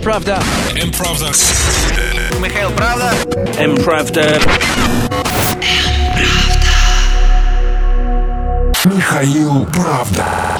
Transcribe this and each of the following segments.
Мправда. Мправда. Михаил Правда. Мправда. Михаил Правда.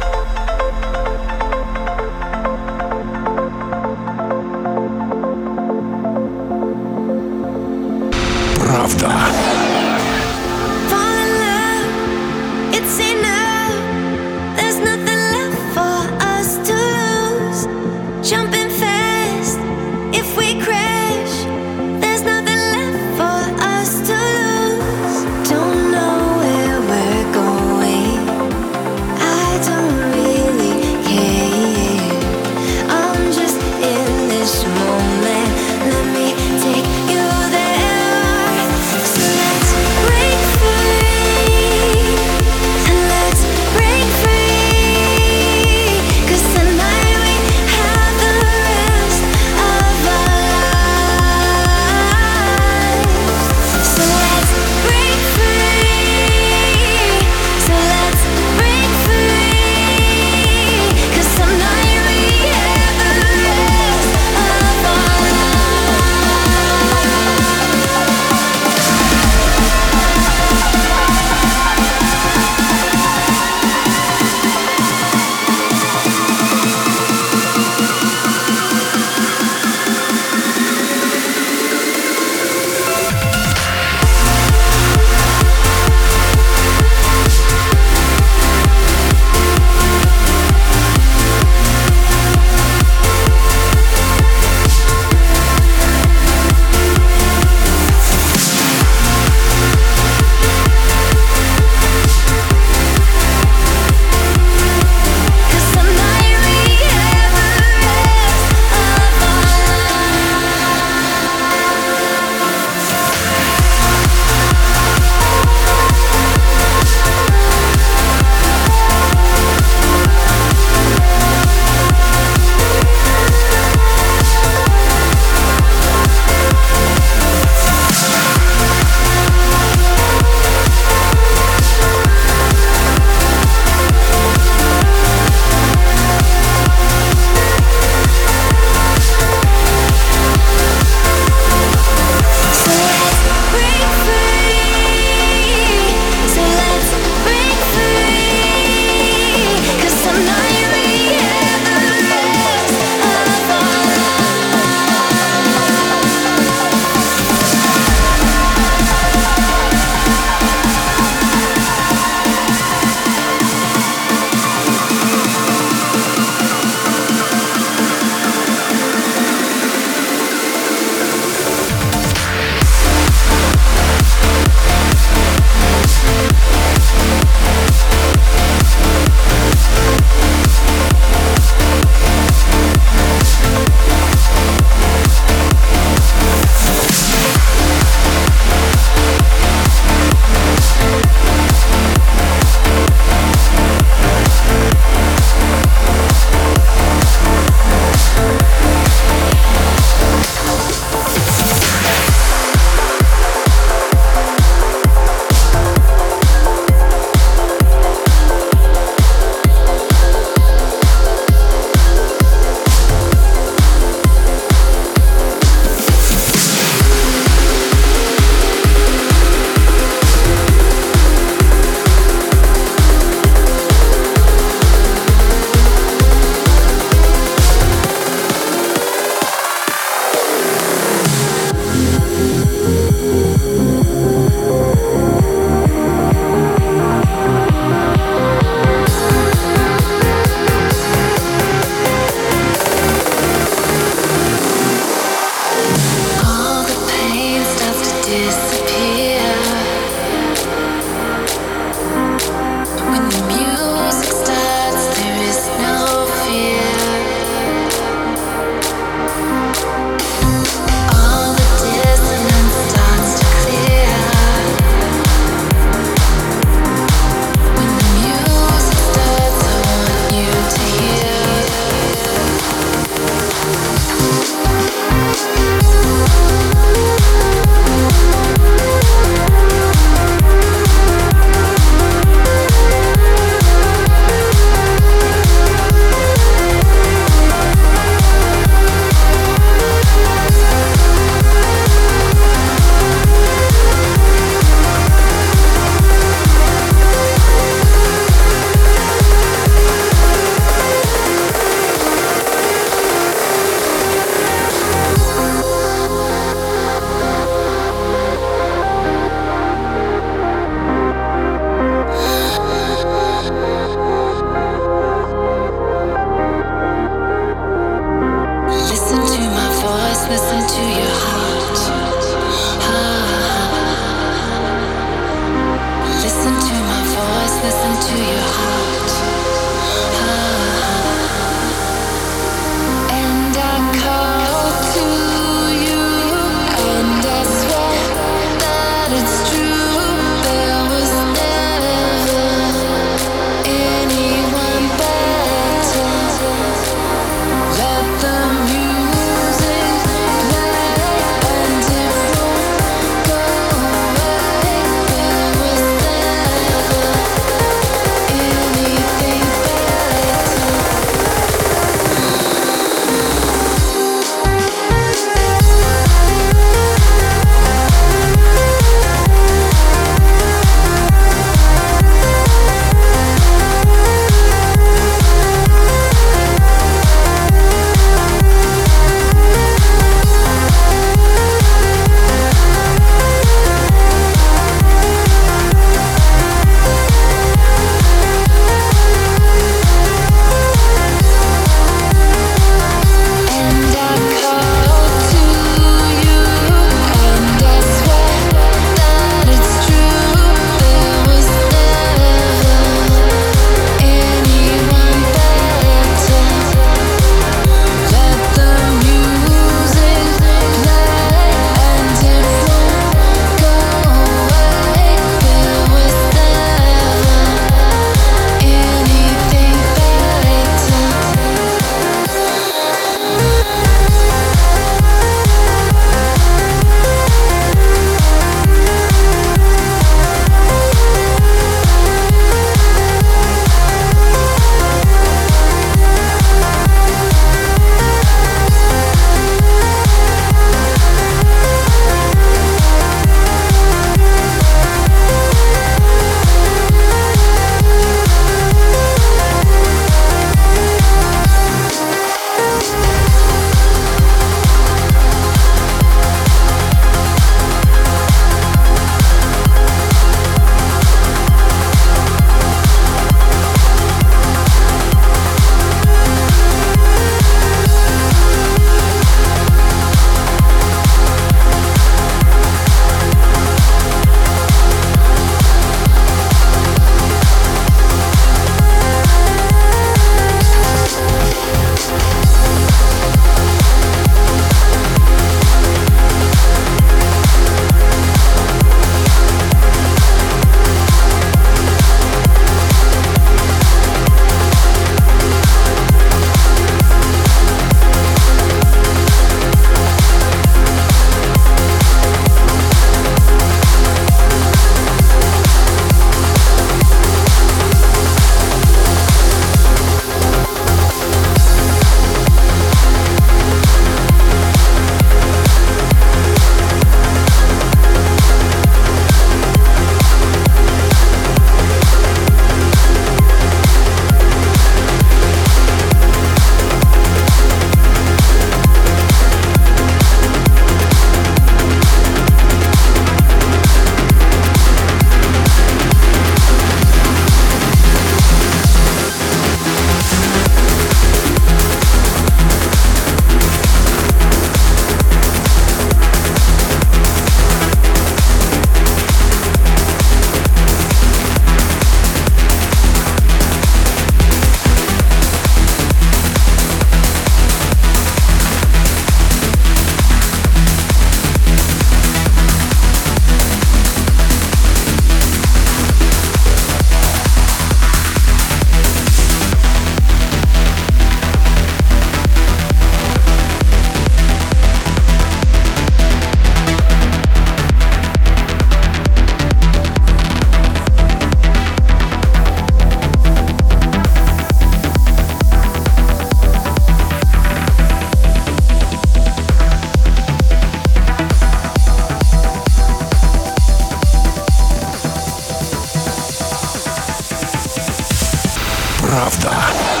правда.